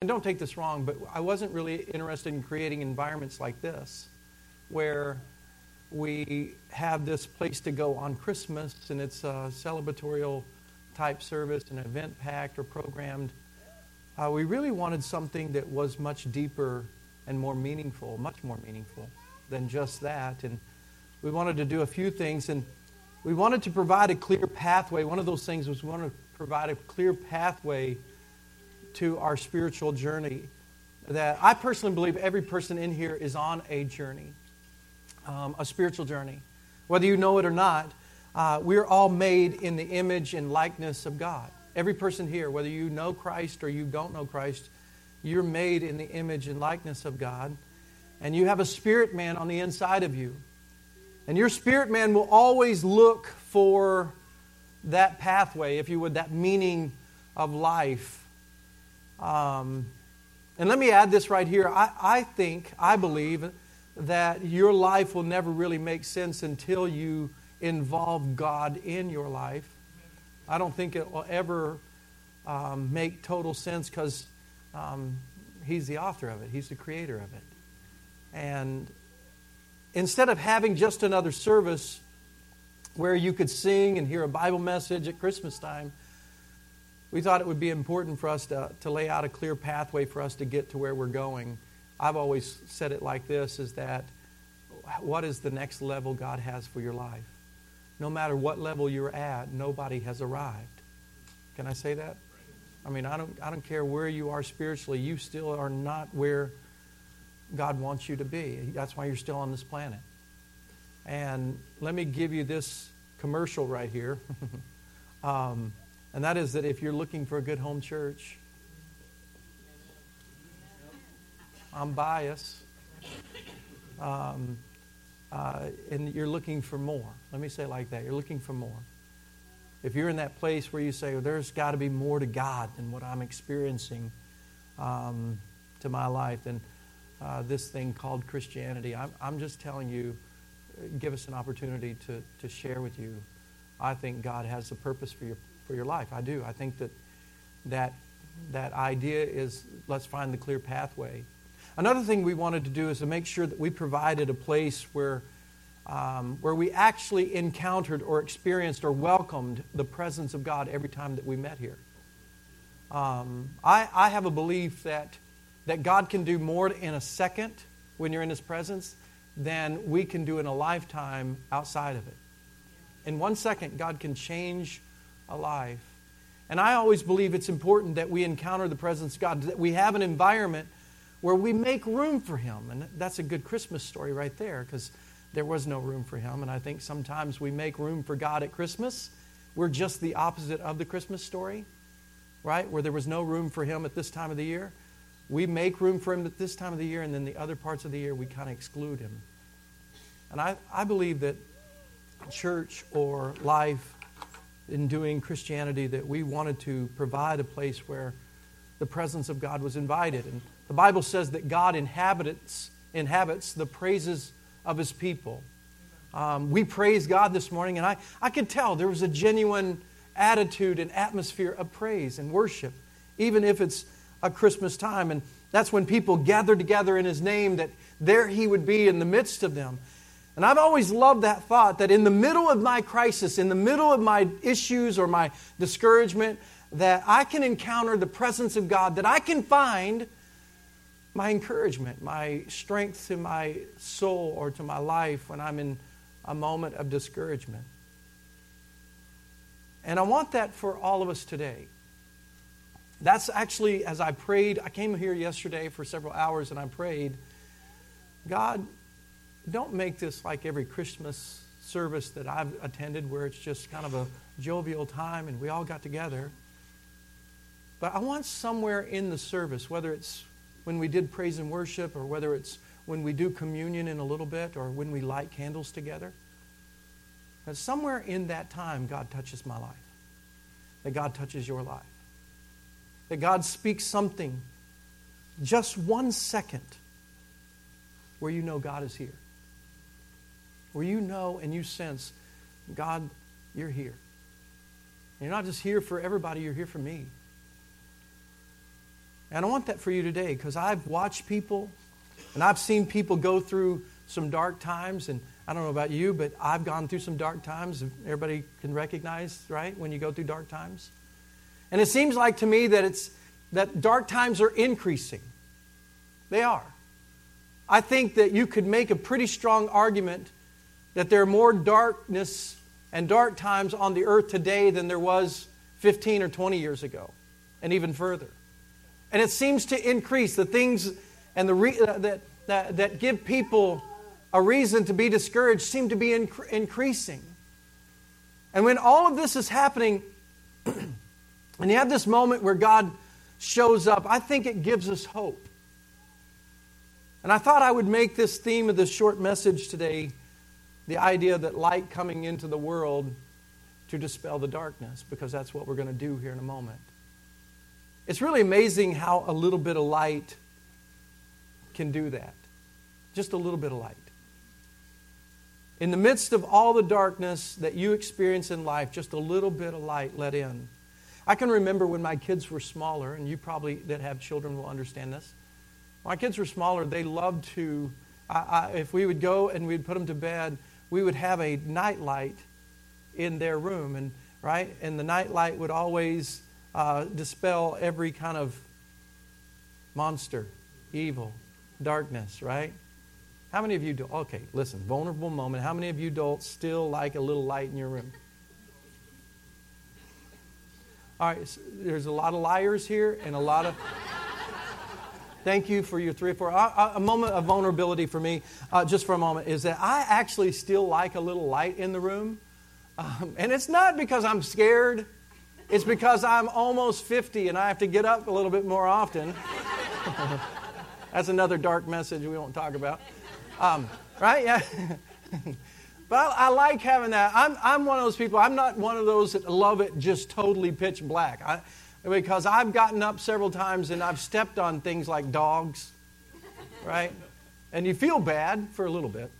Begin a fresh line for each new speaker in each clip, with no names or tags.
and don't take this wrong, but I wasn't really interested in creating environments like this where we have this place to go on Christmas and it's a celebratorial type service, and event packed or programmed. Uh, we really wanted something that was much deeper and more meaningful, much more meaningful than just that. And we wanted to do a few things, and we wanted to provide a clear pathway. One of those things was we wanted to provide a clear pathway to our spiritual journey. That I personally believe every person in here is on a journey um, a spiritual journey. Whether you know it or not, uh, we're all made in the image and likeness of God. Every person here, whether you know Christ or you don't know Christ, you're made in the image and likeness of God. And you have a spirit man on the inside of you. And your spirit man will always look for that pathway, if you would, that meaning of life. Um, and let me add this right here. I, I think, I believe, that your life will never really make sense until you involve God in your life. I don't think it will ever um, make total sense because um, He's the author of it, He's the creator of it. And instead of having just another service where you could sing and hear a Bible message at Christmas time, we thought it would be important for us to, to lay out a clear pathway for us to get to where we're going. I've always said it like this is that what is the next level God has for your life? No matter what level you're at, nobody has arrived. Can I say that? I mean, I don't, I don't care where you are spiritually, you still are not where God wants you to be. That's why you're still on this planet. And let me give you this commercial right here. um, and that is that if you're looking for a good home church, I'm biased. Um, uh, and you're looking for more. Let me say it like that. You're looking for more. If you're in that place where you say, well, there's got to be more to God than what I'm experiencing um, to my life, then uh, this thing called Christianity, I'm, I'm just telling you, give us an opportunity to, to share with you. I think God has a purpose for your, for your life. I do. I think that, that that idea is let's find the clear pathway Another thing we wanted to do is to make sure that we provided a place where, um, where we actually encountered or experienced or welcomed the presence of God every time that we met here. Um, I, I have a belief that, that God can do more in a second when you're in His presence than we can do in a lifetime outside of it. In one second, God can change a life. And I always believe it's important that we encounter the presence of God, that we have an environment where we make room for him. And that's a good Christmas story right there because there was no room for him. And I think sometimes we make room for God at Christmas. We're just the opposite of the Christmas story, right? Where there was no room for him at this time of the year. We make room for him at this time of the year, and then the other parts of the year we kind of exclude him. And I, I believe that church or life in doing Christianity, that we wanted to provide a place where the presence of God was invited. And the Bible says that God inhabits, inhabits the praises of his people. Um, we praise God this morning, and I, I could tell there was a genuine attitude and atmosphere of praise and worship, even if it's a Christmas time. And that's when people gather together in his name, that there he would be in the midst of them. And I've always loved that thought that in the middle of my crisis, in the middle of my issues or my discouragement, that I can encounter the presence of God, that I can find my encouragement, my strength to my soul or to my life when I'm in a moment of discouragement. And I want that for all of us today. That's actually, as I prayed, I came here yesterday for several hours and I prayed, God, don't make this like every Christmas service that I've attended where it's just kind of a jovial time and we all got together. But I want somewhere in the service, whether it's when we did praise and worship, or whether it's when we do communion in a little bit, or when we light candles together. That somewhere in that time, God touches my life. That God touches your life. That God speaks something, just one second, where you know God is here. Where you know and you sense, God, you're here. You're not just here for everybody, you're here for me. And I want that for you today because I've watched people and I've seen people go through some dark times. And I don't know about you, but I've gone through some dark times. Everybody can recognize, right, when you go through dark times. And it seems like to me that it's that dark times are increasing. They are. I think that you could make a pretty strong argument that there are more darkness and dark times on the earth today than there was 15 or 20 years ago, and even further. And it seems to increase. The things and the re- uh, that, that, that give people a reason to be discouraged seem to be inc- increasing. And when all of this is happening, and you have this moment where God shows up, I think it gives us hope. And I thought I would make this theme of this short message today the idea that light coming into the world to dispel the darkness, because that's what we're going to do here in a moment. It's really amazing how a little bit of light can do that. Just a little bit of light. In the midst of all the darkness that you experience in life, just a little bit of light let in. I can remember when my kids were smaller, and you probably that have children will understand this. My kids were smaller, they loved to, I, I, if we would go and we'd put them to bed, we would have a night light in their room, and right, and the night light would always uh, dispel every kind of monster, evil, darkness, right? How many of you do? Okay, listen, vulnerable moment. How many of you adults still like a little light in your room? All right, so there's a lot of liars here and a lot of. Thank you for your three or four. A moment of vulnerability for me, uh, just for a moment, is that I actually still like a little light in the room. Um, and it's not because I'm scared, it's because I'm almost 50 and I have to get up a little bit more often. That's another dark message we won't talk about. Um, right? Yeah. but I, I, like having that. I'm, I'm one of those people, I'm not one of those that love it just totally pitch black. I, because I've gotten up several times and I've stepped on things like dogs, right? And you feel bad for a little bit.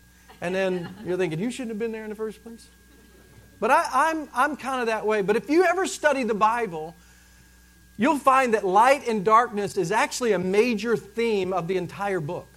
And then you're thinking, you shouldn't have been there in the first place. But I, I'm, I'm kind of that way. But if you ever study the Bible, you'll find that light and darkness is actually a major theme of the entire book.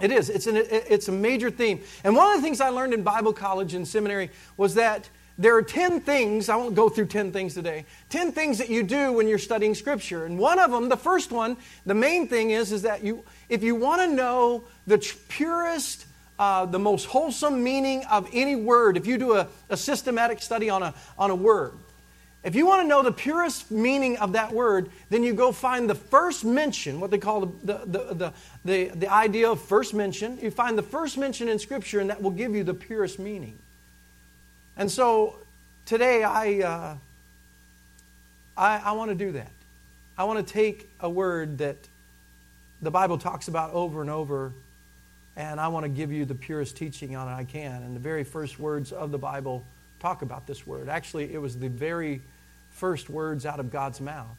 It is. It's, an, it's a major theme. And one of the things I learned in Bible college and seminary was that there are 10 things, I won't go through 10 things today, 10 things that you do when you're studying Scripture. And one of them, the first one, the main thing is, is that you, if you want to know the tr- purest, uh, the most wholesome meaning of any word, if you do a, a systematic study on a, on a word, if you want to know the purest meaning of that word, then you go find the first mention, what they call the, the, the, the, the idea of first mention. You find the first mention in Scripture, and that will give you the purest meaning. And so today I, uh, I, I want to do that. I want to take a word that the Bible talks about over and over, and I want to give you the purest teaching on it I can. And the very first words of the Bible talk about this word. Actually, it was the very first words out of God's mouth.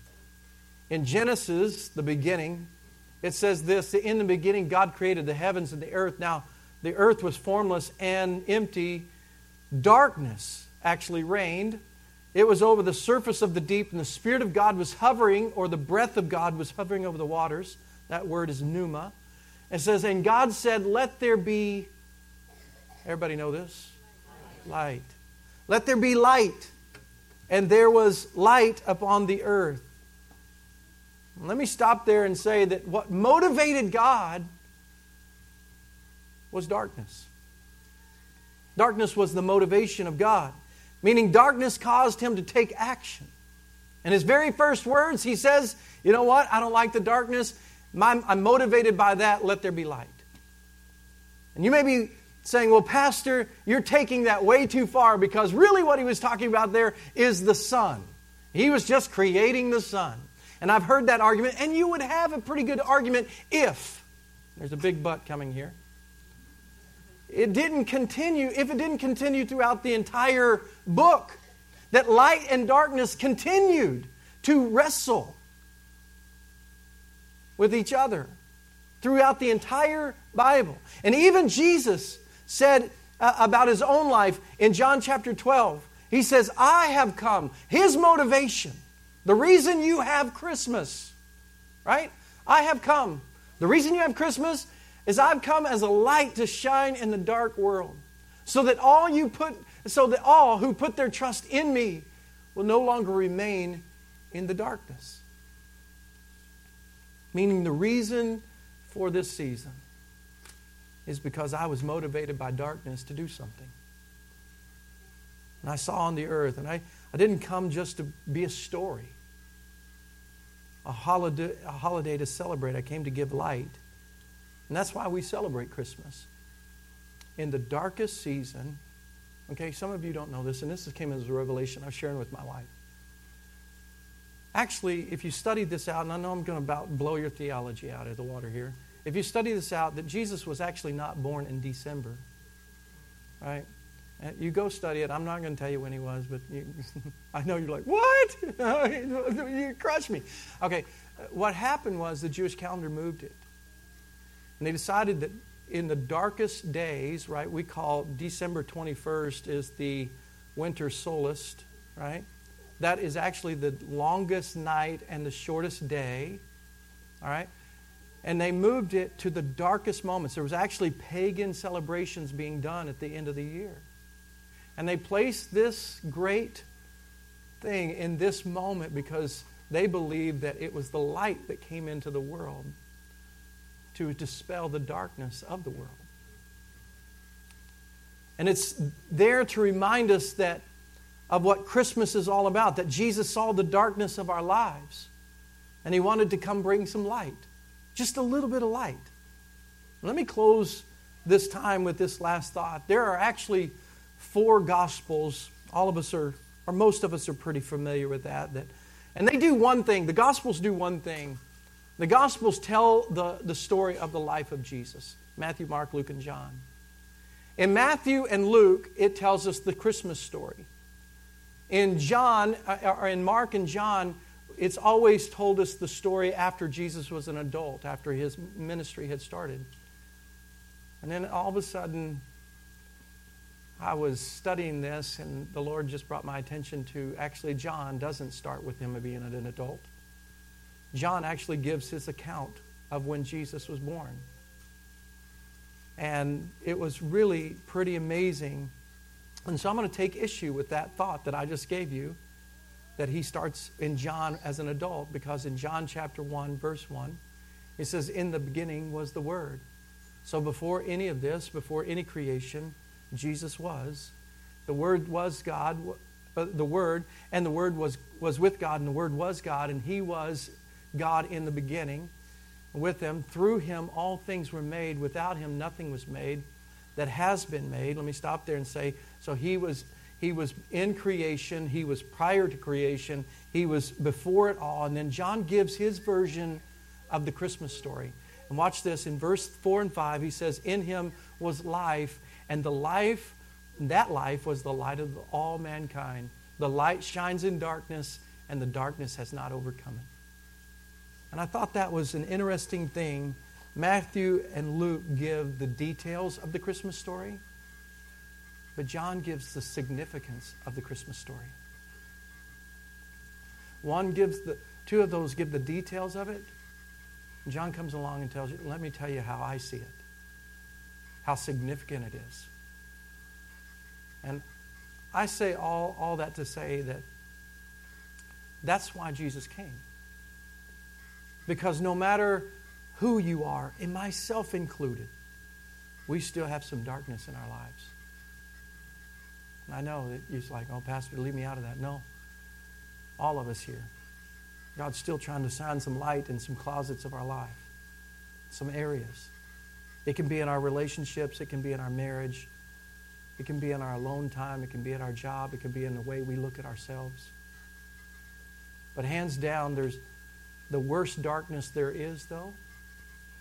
In Genesis, the beginning, it says this In the beginning, God created the heavens and the earth. Now, the earth was formless and empty darkness actually reigned. It was over the surface of the deep, and the Spirit of God was hovering, or the breath of God was hovering over the waters. That word is pneuma. It says, And God said, Let there be, everybody know this? Light. Let there be light. And there was light upon the earth. Let me stop there and say that what motivated God was darkness. Darkness was the motivation of God, meaning darkness caused him to take action. In his very first words, he says, You know what? I don't like the darkness. I'm motivated by that. Let there be light. And you may be saying, Well, Pastor, you're taking that way too far because really what he was talking about there is the sun. He was just creating the sun. And I've heard that argument, and you would have a pretty good argument if, there's a big but coming here, it didn't continue, if it didn't continue throughout the entire book, that light and darkness continued to wrestle with each other throughout the entire Bible. And even Jesus said uh, about his own life in John chapter 12, he says, I have come. His motivation, the reason you have Christmas, right? I have come. The reason you have Christmas is I've come as a light to shine in the dark world. So that all you put so that all who put their trust in me will no longer remain in the darkness. Meaning the reason for this season is because I was motivated by darkness to do something. And I saw on the earth, and I, I didn't come just to be a story, a holiday, a holiday to celebrate. I came to give light. And that's why we celebrate Christmas. In the darkest season, okay, some of you don't know this, and this came as a revelation I was sharing with my wife. Actually, if you study this out, and I know I'm going to about blow your theology out of the water here. If you study this out, that Jesus was actually not born in December, right? Uh, you go study it. I'm not going to tell you when he was, but you, I know you're like, what? you crushed me. Okay, uh, what happened was the Jewish calendar moved it. And they decided that in the darkest days, right, we call December 21st is the winter solstice, right? That is actually the longest night and the shortest day, all right? and they moved it to the darkest moments. There was actually pagan celebrations being done at the end of the year. And they placed this great thing in this moment because they believed that it was the light that came into the world to dispel the darkness of the world. And it's there to remind us that of what Christmas is all about, that Jesus saw the darkness of our lives and he wanted to come bring some light. Just a little bit of light. Let me close this time with this last thought. There are actually four gospels. All of us are, or most of us are pretty familiar with that. that and they do one thing. The gospels do one thing. The gospels tell the, the story of the life of Jesus Matthew, Mark, Luke, and John. In Matthew and Luke, it tells us the Christmas story. In John, uh, or in Mark and John, it's always told us the story after Jesus was an adult, after his ministry had started. And then all of a sudden, I was studying this, and the Lord just brought my attention to actually, John doesn't start with him being an adult. John actually gives his account of when Jesus was born. And it was really pretty amazing. And so I'm going to take issue with that thought that I just gave you that he starts in John as an adult because in John chapter 1, verse 1, it says, In the beginning was the Word. So before any of this, before any creation, Jesus was. The Word was God, the Word, and the Word was, was with God, and the Word was God, and He was God in the beginning with Him. Through Him, all things were made. Without Him, nothing was made that has been made. Let me stop there and say, so He was he was in creation, he was prior to creation, he was before it all. And then John gives his version of the Christmas story. And watch this in verse 4 and 5, he says, In him was life, and the life, that life was the light of all mankind. The light shines in darkness, and the darkness has not overcome it. And I thought that was an interesting thing. Matthew and Luke give the details of the Christmas story. But John gives the significance of the Christmas story. One gives the, two of those give the details of it. John comes along and tells you, let me tell you how I see it, how significant it is. And I say all, all that to say that that's why Jesus came. Because no matter who you are, and myself included, we still have some darkness in our lives. And I know that you're like, oh, Pastor, leave me out of that. No. All of us here. God's still trying to shine some light in some closets of our life, some areas. It can be in our relationships, it can be in our marriage, it can be in our alone time, it can be in our job, it can be in the way we look at ourselves. But hands down, there's the worst darkness there is, though,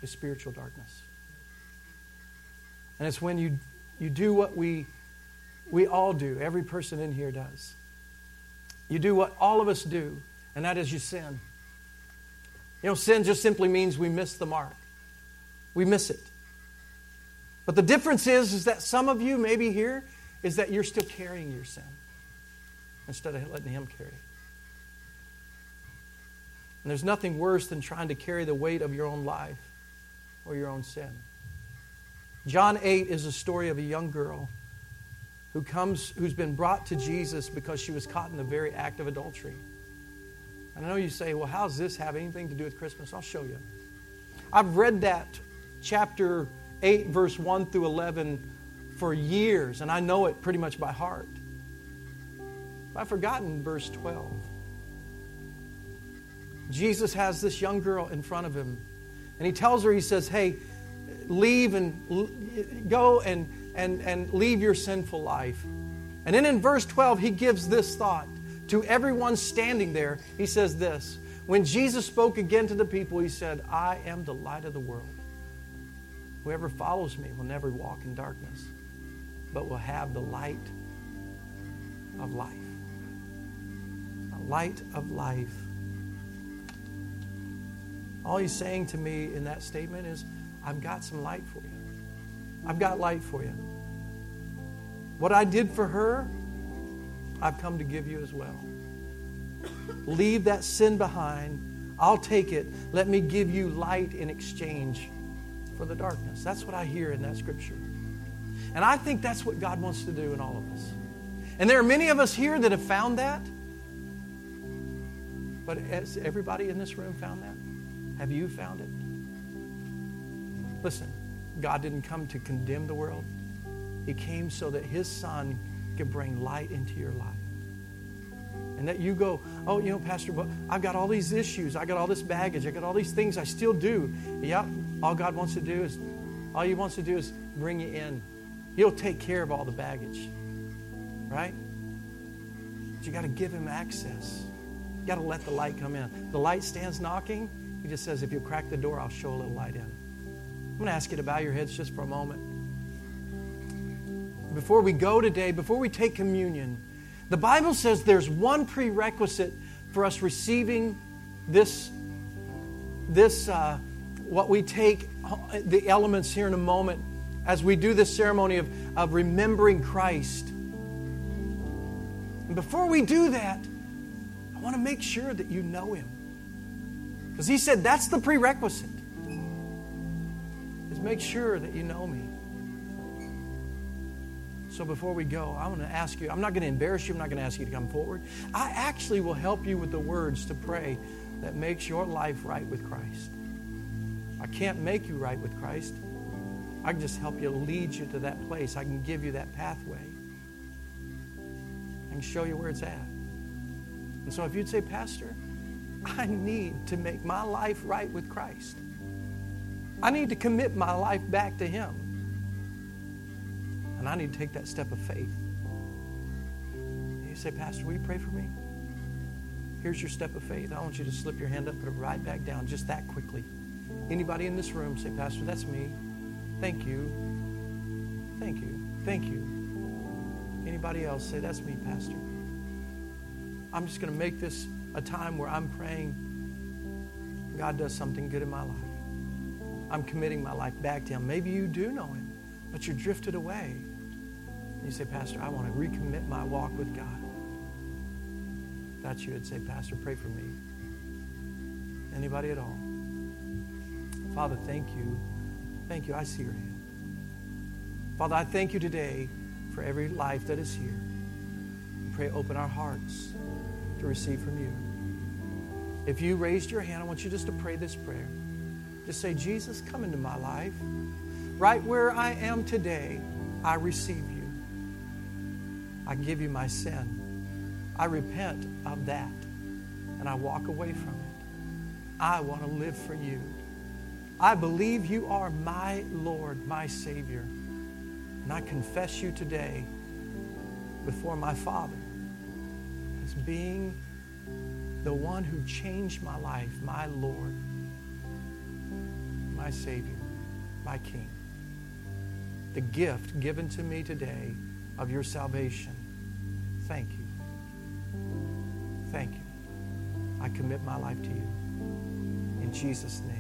is spiritual darkness. And it's when you, you do what we we all do. Every person in here does. You do what all of us do, and that is you sin. You know, sin just simply means we miss the mark. We miss it. But the difference is, is that some of you, maybe here, is that you're still carrying your sin instead of letting Him carry it. And there's nothing worse than trying to carry the weight of your own life or your own sin. John 8 is a story of a young girl who comes who's been brought to Jesus because she was caught in the very act of adultery. And I know you say, well, how does this have anything to do with Christmas? I'll show you. I've read that chapter 8, verse 1 through 11 for years, and I know it pretty much by heart. I've forgotten verse 12. Jesus has this young girl in front of him, and he tells her, he says, Hey, leave and go and, and, and leave your sinful life. And then in verse 12, he gives this thought to everyone standing there. He says this When Jesus spoke again to the people, he said, I am the light of the world. Whoever follows me will never walk in darkness, but will have the light of life. The light of life. All he's saying to me in that statement is, I've got some light for you. I've got light for you. What I did for her, I've come to give you as well. Leave that sin behind. I'll take it. Let me give you light in exchange for the darkness. That's what I hear in that scripture. And I think that's what God wants to do in all of us. And there are many of us here that have found that. But has everybody in this room found that? Have you found it? Listen, God didn't come to condemn the world, He came so that His Son could bring light into your life. And that you go, oh, you know, Pastor, but I've got all these issues. I got all this baggage. I got all these things I still do. Yeah, all God wants to do is, all He wants to do is bring you in. He'll take care of all the baggage, right? But you got to give Him access. You got to let the light come in. The light stands knocking. He just says, if you crack the door, I'll show a little light in. I'm going to ask you to bow your heads just for a moment. Before we go today, before we take communion, the Bible says there's one prerequisite for us receiving this, this uh, what we take, the elements here in a moment, as we do this ceremony of, of remembering Christ. And before we do that, I want to make sure that you know Him. Because He said that's the prerequisite is make sure that you know me. So before we go, I want to ask you, I'm not going to embarrass you, I'm not going to ask you to come forward. I actually will help you with the words to pray that makes your life right with Christ. I can't make you right with Christ. I can just help you lead you to that place. I can give you that pathway. I can show you where it's at. And so if you'd say, Pastor, I need to make my life right with Christ. I need to commit my life back to Him. And I need to take that step of faith. And you say, Pastor, will you pray for me? Here's your step of faith. I want you to slip your hand up, it right back down just that quickly. Anybody in this room say, Pastor, that's me. Thank you. Thank you. Thank you. Anybody else say, that's me, Pastor. I'm just going to make this a time where I'm praying God does something good in my life. I'm committing my life back to Him. Maybe you do know Him, but you're drifted away. And you say, Pastor, I want to recommit my walk with God. That's you. I'd say, Pastor, pray for me. Anybody at all? Father, thank you. Thank you. I see your hand. Father, I thank you today for every life that is here. Pray, open our hearts to receive from you. If you raised your hand, I want you just to pray this prayer. Just say, Jesus, come into my life. Right where I am today, I receive you. I give you my sin. I repent of that and I walk away from it. I want to live for you. I believe you are my Lord, my Savior. And I confess you today before my Father as being the one who changed my life, my Lord my Savior, my King. The gift given to me today of your salvation. Thank you. Thank you. I commit my life to you. In Jesus' name.